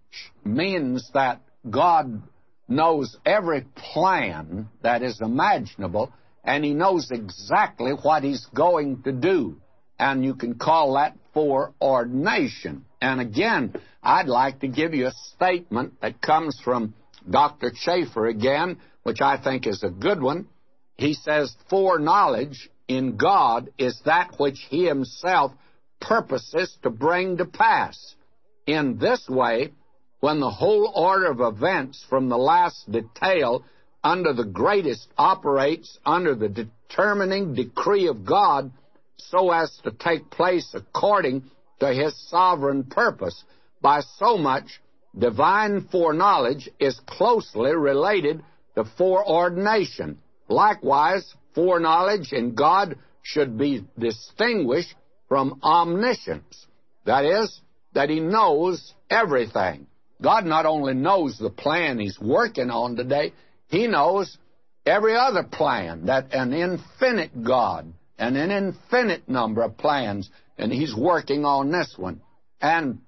Speaker 1: means that God knows every plan that is imaginable, and he knows exactly what he's going to do. And you can call that foreordination. And again, I'd like to give you a statement that comes from Dr. Chafer again, which I think is a good one. He says, Foreknowledge in God is that which He Himself purposes to bring to pass. In this way, when the whole order of events from the last detail under the greatest operates under the determining decree of God so as to take place according to his sovereign purpose. By so much, divine foreknowledge is closely related to foreordination. Likewise, foreknowledge in God should be distinguished from omniscience. That is, that he knows everything. God not only knows the plan he's working on today, he knows every other plan, that an infinite God and an infinite number of plans, and he's working on this one. And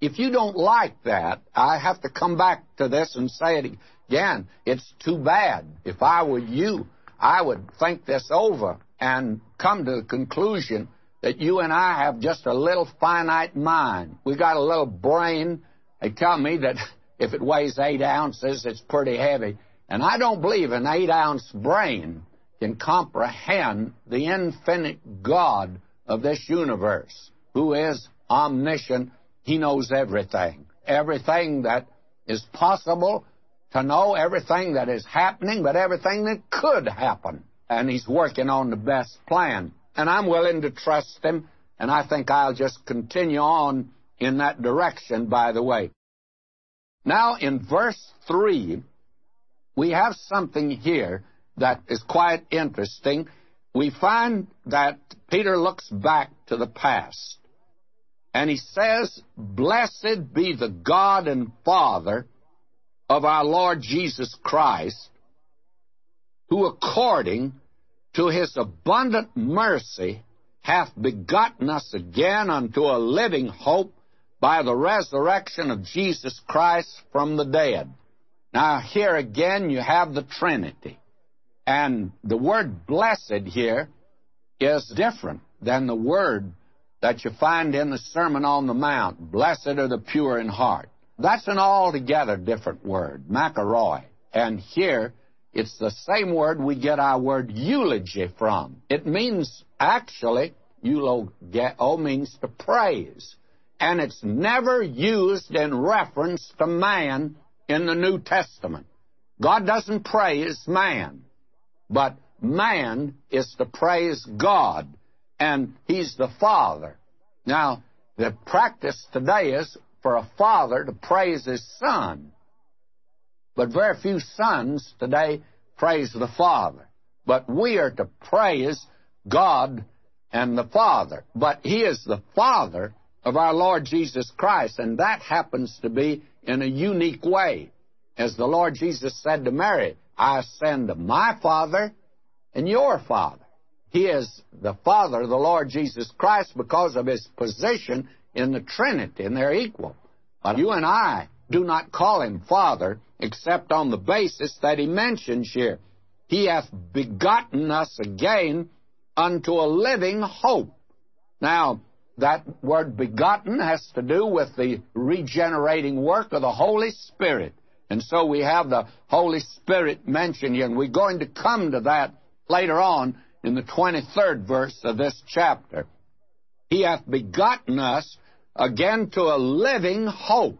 Speaker 1: if you don't like that, I have to come back to this and say it again. It's too bad. If I were you, I would think this over and come to the conclusion that you and I have just a little finite mind. We've got a little brain. They tell me that *laughs* if it weighs eight ounces, it's pretty heavy. And I don't believe an eight ounce brain can comprehend the infinite God of this universe, who is omniscient. He knows everything. Everything that is possible to know, everything that is happening, but everything that could happen. And He's working on the best plan and I'm willing to trust him, and I think I'll just continue on in that direction, by the way. Now, in verse 3, we have something here that is quite interesting. We find that Peter looks back to the past, and he says, Blessed be the God and Father of our Lord Jesus Christ, who according to his abundant mercy hath begotten us again unto a living hope by the resurrection of Jesus Christ from the dead. Now, here again you have the Trinity. And the word blessed here is different than the word that you find in the Sermon on the Mount. Blessed are the pure in heart. That's an altogether different word, makarioi. And here it's the same word we get our word eulogy from. It means, actually, eulogeo means to praise. And it's never used in reference to man in the New Testament. God doesn't praise man, but man is to praise God, and He's the Father. Now, the practice today is for a father to praise his son. But very few sons today praise the Father. But we are to praise God and the Father. But He is the Father of our Lord Jesus Christ, and that happens to be in a unique way. As the Lord Jesus said to Mary, I send my Father and your Father. He is the Father of the Lord Jesus Christ because of his position in the Trinity, and they're equal. But you and I do not call him Father except on the basis that he mentions here. He hath begotten us again unto a living hope. Now, that word begotten has to do with the regenerating work of the Holy Spirit. And so we have the Holy Spirit mentioned here, and we're going to come to that later on in the 23rd verse of this chapter. He hath begotten us again to a living hope.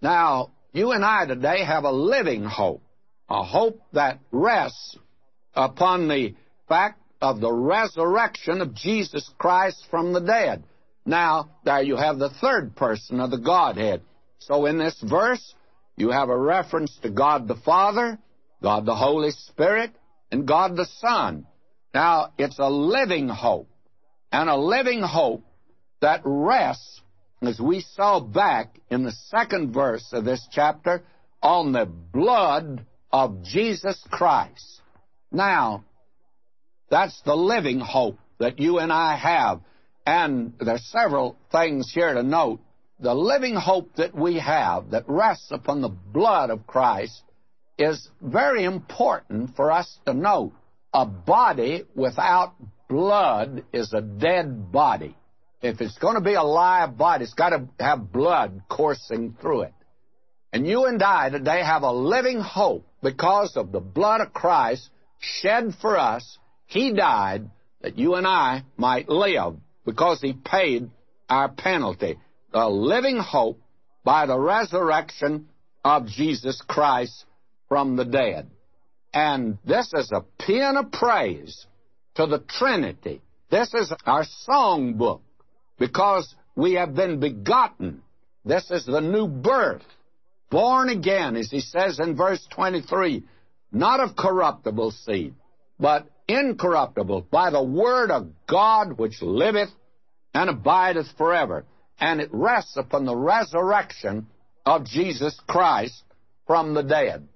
Speaker 1: Now, you and I today have a living hope, a hope that rests upon the fact of the resurrection of Jesus Christ from the dead. Now, there you have the third person of the Godhead. So in this verse, you have a reference to God the Father, God the Holy Spirit, and God the Son. Now, it's a living hope, and a living hope that rests, as we saw back in the second verse of this chapter, on the blood of Jesus Christ. Now, that's the living hope that you and I have. And there's several things here to note. The living hope that we have that rests upon the blood of Christ is very important for us to note. A body without blood is a dead body. If it's going to be a live body, it's got to have blood coursing through it. And you and I today have a living hope because of the blood of Christ shed for us. He died that you and I might live because He paid our penalty. A living hope by the resurrection of Jesus Christ from the dead. And this is a paean of praise to the Trinity. This is our songbook because we have been begotten. This is the new birth, born again, as he says in verse 23, not of corruptible seed, but incorruptible, by the word of God which liveth and abideth forever. And it rests upon the resurrection of Jesus Christ from the dead.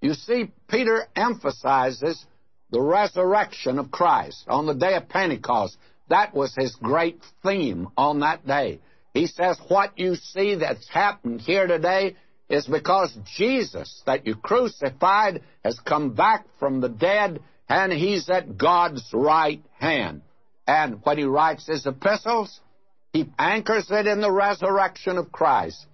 Speaker 1: You see, Peter emphasizes the resurrection of Christ on the day of Pentecost. That was his great theme on that day. He says, What you see that's happened here today is because Jesus, that you crucified, has come back from the dead, and he's at God's right hand. And when he writes his epistles, he anchors it in the resurrection of Christ.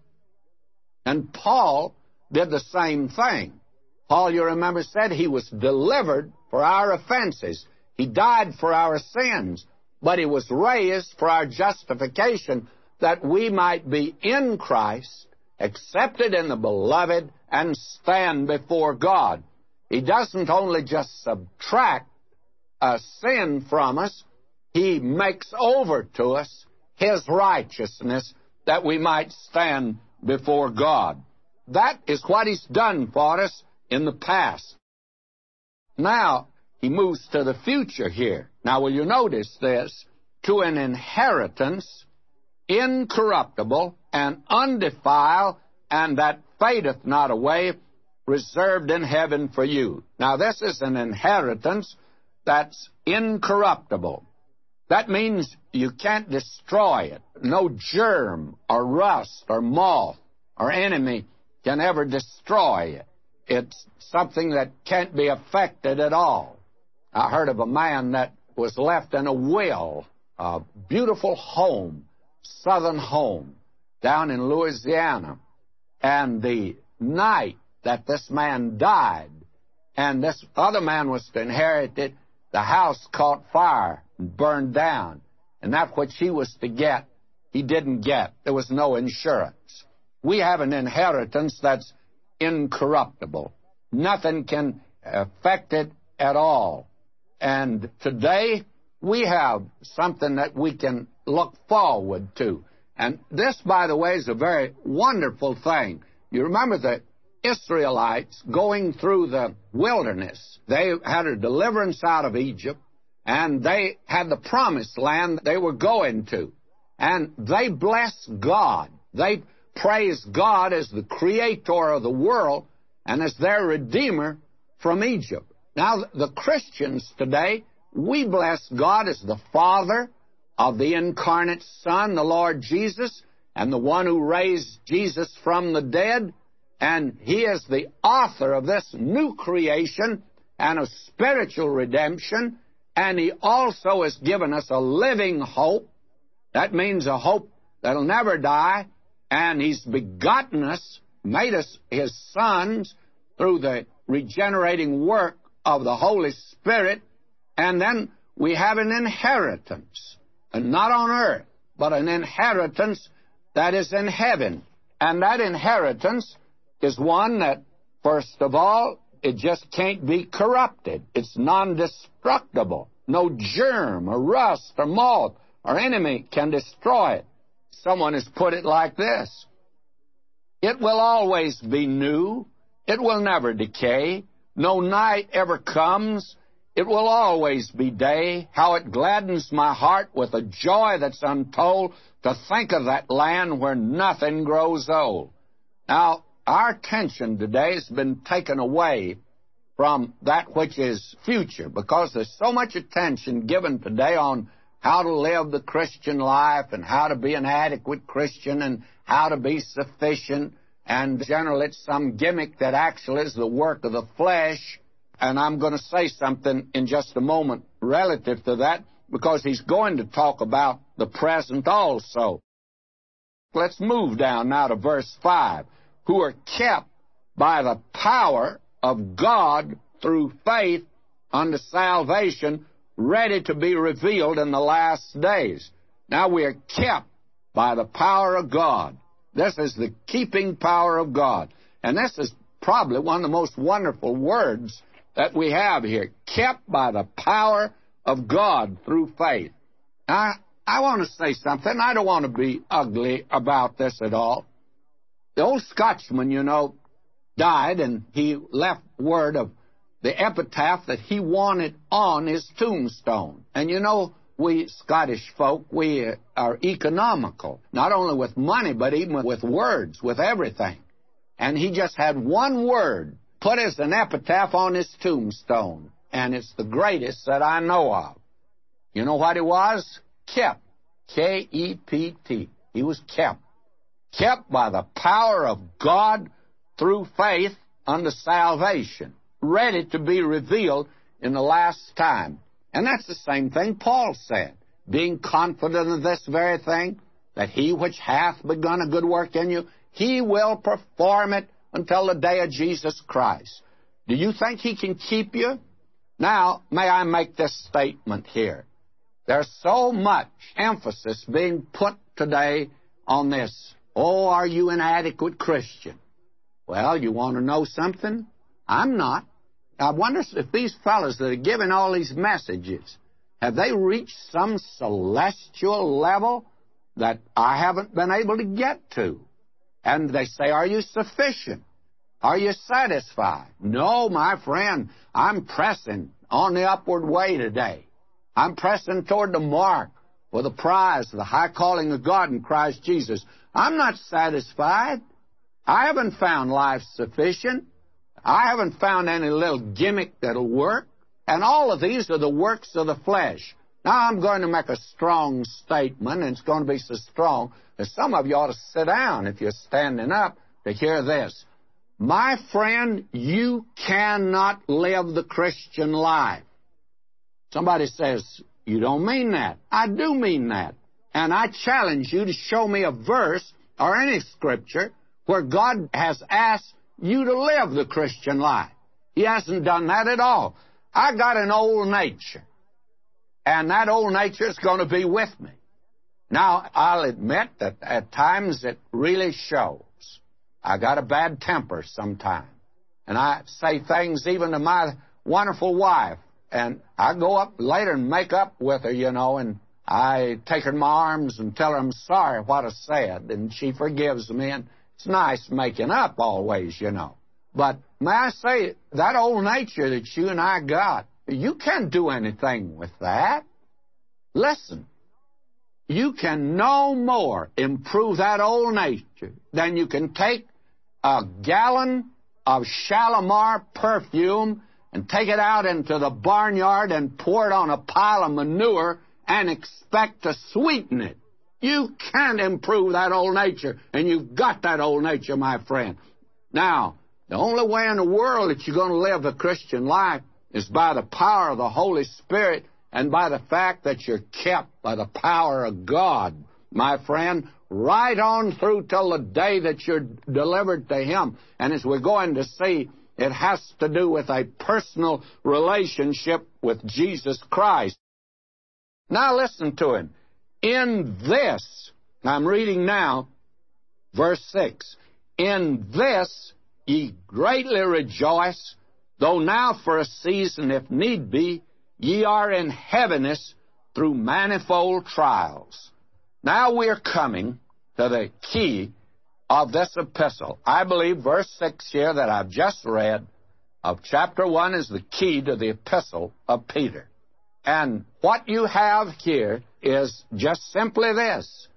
Speaker 1: And Paul did the same thing. Paul, you remember, said he was delivered for our offenses. He died for our sins but he was raised for our justification, that we might be in Christ, accepted in the beloved, and stand before God. He doesn't only just subtract a sin from us, he makes over to us his righteousness that we might stand before God. That is what he's done for us in the past. Now, he moves to the future here. Now, will you notice this? To an inheritance incorruptible and undefiled, and that fadeth not away, reserved in heaven for you. Now, this is an inheritance that's incorruptible. That means you can't destroy it. No germ or rust or moth or enemy can ever destroy it. It's something that can't be affected at all. I heard of a man that was left in a will, a beautiful home, southern home, down in Louisiana. And the night that this man died, and this other man was to inherit it, the house caught fire and burned down. And that which he was to get, he didn't get. There was no insurance. We have an inheritance that's incorruptible. Nothing can affect it at all. And today, we have something that we can look forward to. And this, by the way, is a very wonderful thing. You remember the Israelites going through the wilderness. They had a deliverance out of Egypt, and they had the promised land they were going to. And they blessed God. They praised God as the creator of the world and as their redeemer from Egypt. Now, the Christians today, we bless God as the Father of the incarnate Son, the Lord Jesus, and the one who raised Jesus from the dead. And He is the author of this new creation and of spiritual redemption. And He also has given us a living hope. That means a hope that'll never die. And He's begotten us, made us His sons through the regenerating work of the Holy Spirit, and then we have an inheritance, and not on earth, but an inheritance that is in heaven. And that inheritance is one that, first of all, it just can't be corrupted. It's non destructible. No germ or rust or moth or enemy can destroy it. Someone has put it like this It will always be new. It will never decay. No night ever comes. It will always be day. How it gladdens my heart with a joy that's untold to think of that land where nothing grows old. Now, our attention today has been taken away from that which is future because there's so much attention given today on how to live the Christian life and how to be an adequate Christian and how to be sufficient. And generally, it's some gimmick that actually is the work of the flesh. And I'm going to say something in just a moment relative to that because he's going to talk about the present also. Let's move down now to verse 5. Who are kept by the power of God through faith unto salvation ready to be revealed in the last days. Now we are kept by the power of God. This is the keeping power of God. And this is probably one of the most wonderful words that we have here. Kept by the power of God through faith. Now, I want to say something. I don't want to be ugly about this at all. The old Scotchman, you know, died and he left word of the epitaph that he wanted on his tombstone. And you know, we Scottish folk, we are economical, not only with money, but even with words, with everything. And he just had one word put as an epitaph on his tombstone, and it's the greatest that I know of. You know what it was? Kept. K E P T. He was kept. Kept by the power of God through faith unto salvation ready to be revealed in the last time. And that's the same thing Paul said, being confident of this very thing, that he which hath begun a good work in you, he will perform it until the day of Jesus Christ. Do you think he can keep you? Now, may I make this statement here? There's so much emphasis being put today on this. Oh, are you an adequate Christian? Well, you want to know something? I'm not. I wonder if these fellows that are giving all these messages, have they reached some celestial level that I haven't been able to get to? And they say, Are you sufficient? Are you satisfied? No, my friend, I'm pressing on the upward way today. I'm pressing toward the mark for the prize the high calling of God in Christ Jesus. I'm not satisfied. I haven't found life sufficient. I haven't found any little gimmick that'll work. And all of these are the works of the flesh. Now, I'm going to make a strong statement, and it's going to be so strong that some of you ought to sit down if you're standing up to hear this. My friend, you cannot live the Christian life. Somebody says, You don't mean that. I do mean that. And I challenge you to show me a verse or any scripture where God has asked you to live the Christian life. He hasn't done that at all. I got an old nature, and that old nature is going to be with me. Now, I'll admit that at times it really shows. I got a bad temper sometimes, and I say things even to my wonderful wife, and I go up later and make up with her, you know, and I take her in my arms and tell her I'm sorry what I said, and she forgives me, and it's nice making up always, you know. But may I say, that old nature that you and I got, you can't do anything with that. Listen, you can no more improve that old nature than you can take a gallon of Shalimar perfume and take it out into the barnyard and pour it on a pile of manure and expect to sweeten it. You can't improve that old nature, and you've got that old nature, my friend. Now, the only way in the world that you're going to live a Christian life is by the power of the Holy Spirit and by the fact that you're kept by the power of God, my friend, right on through till the day that you're delivered to Him. And as we're going to see, it has to do with a personal relationship with Jesus Christ. Now listen to him. In this, I'm reading now, verse 6 In this ye greatly rejoice, though now for a season, if need be, ye are in heaviness through manifold trials. Now we're coming to the key of this epistle. I believe verse 6 here that I've just read of chapter 1 is the key to the epistle of Peter. And what you have here is just simply this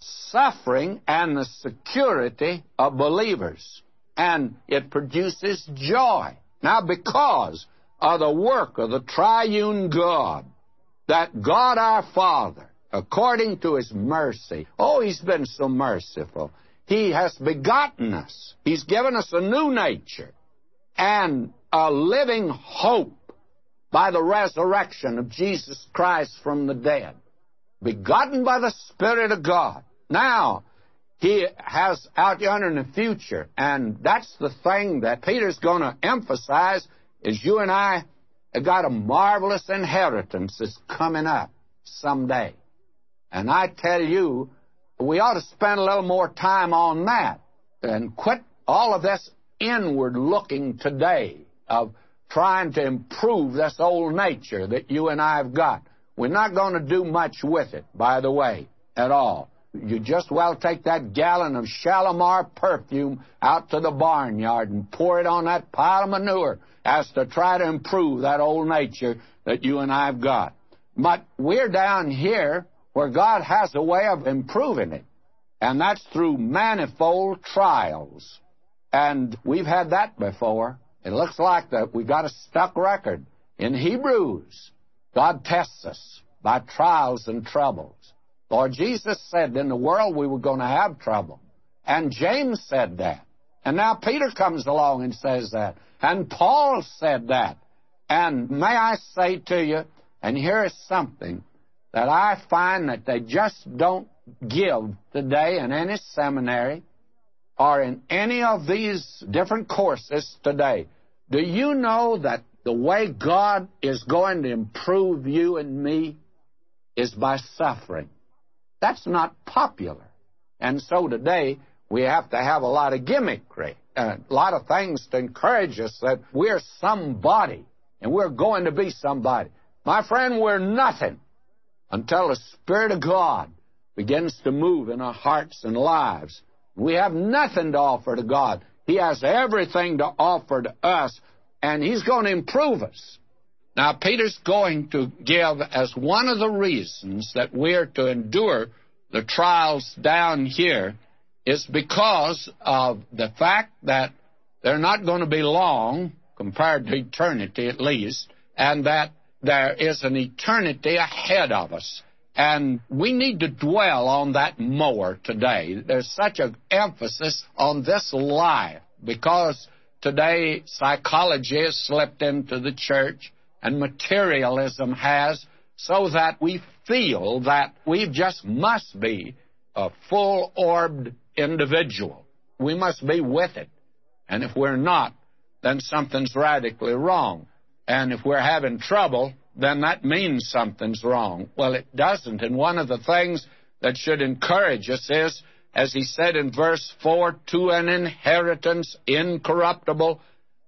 Speaker 1: suffering and the security of believers. And it produces joy. Now, because of the work of the triune God, that God our Father, according to His mercy, oh, He's been so merciful. He has begotten us. He's given us a new nature and a living hope by the resurrection of Jesus Christ from the dead. Begotten by the Spirit of God. Now, he has out yonder in the future, and that's the thing that Peter's going to emphasize is you and I have got a marvelous inheritance that's coming up someday. And I tell you, we ought to spend a little more time on that and quit all of this inward looking today of trying to improve this old nature that you and I have got. We're not going to do much with it, by the way, at all. You just well take that gallon of Shalimar perfume out to the barnyard and pour it on that pile of manure as to try to improve that old nature that you and I have got. But we're down here where God has a way of improving it, and that's through manifold trials. And we've had that before. It looks like that we got a stuck record. In Hebrews, God tests us by trials and troubles. Lord Jesus said in the world we were going to have trouble. And James said that. And now Peter comes along and says that. And Paul said that. And may I say to you, and here is something that I find that they just don't give today in any seminary or in any of these different courses today. Do you know that the way God is going to improve you and me is by suffering? That's not popular. And so today, we have to have a lot of gimmickry, uh, a lot of things to encourage us that we're somebody and we're going to be somebody. My friend, we're nothing until the Spirit of God begins to move in our hearts and lives. We have nothing to offer to God. He has everything to offer to us, and He's going to improve us. Now, Peter's going to give as one of the reasons that we're to endure the trials down here is because of the fact that they're not going to be long, compared to eternity at least, and that there is an eternity ahead of us. And we need to dwell on that more today. There's such an emphasis on this life because today psychology has slipped into the church and materialism has, so that we feel that we just must be a full orbed individual. We must be with it. And if we're not, then something's radically wrong. And if we're having trouble, then that means something's wrong. Well, it doesn't. And one of the things that should encourage us is, as he said in verse 4, to an inheritance incorruptible.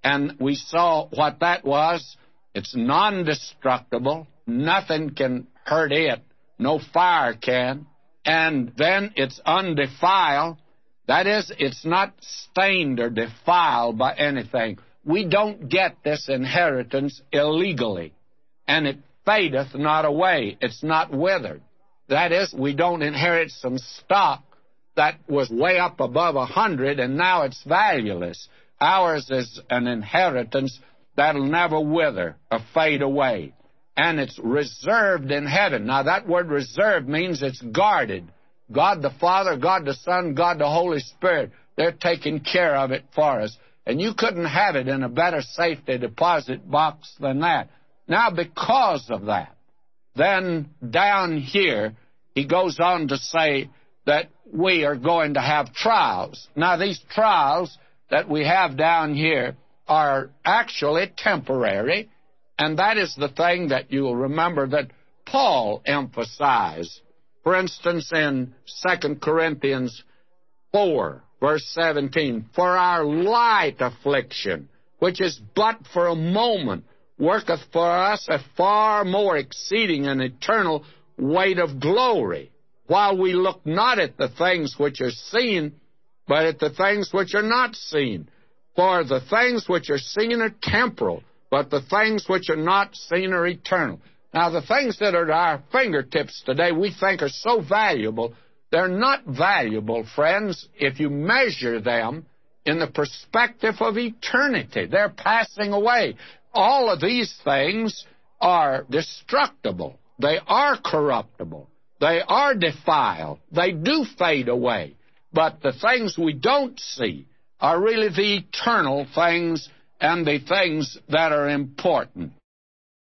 Speaker 1: And we saw what that was. It's non destructible. Nothing can hurt it. No fire can. And then it's undefiled. That is, it's not stained or defiled by anything. We don't get this inheritance illegally and it fadeth not away. It's not withered. That is, we don't inherit some stock that was way up above a hundred and now it's valueless. Ours is an inheritance that'll never wither or fade away. And it's reserved in heaven. Now, that word reserved means it's guarded. God the Father, God the Son, God the Holy Spirit, they're taking care of it for us. And you couldn't have it in a better safety deposit box than that. Now, because of that, then down here, he goes on to say that we are going to have trials. Now, these trials that we have down here are actually temporary, and that is the thing that you'll remember that Paul emphasized. For instance, in 2 Corinthians 4, verse 17, For our light affliction, which is but for a moment, worketh for us a far more exceeding and eternal weight of glory, while we look not at the things which are seen, but at the things which are not seen. For the things which are seen are temporal, but the things which are not seen are eternal. Now, the things that are at our fingertips today we think are so valuable, they're not valuable, friends, if you measure them in the perspective of eternity. They're passing away. All of these things are destructible. They are corruptible. They are defiled. They do fade away. But the things we don't see are really the eternal things and the things that are important.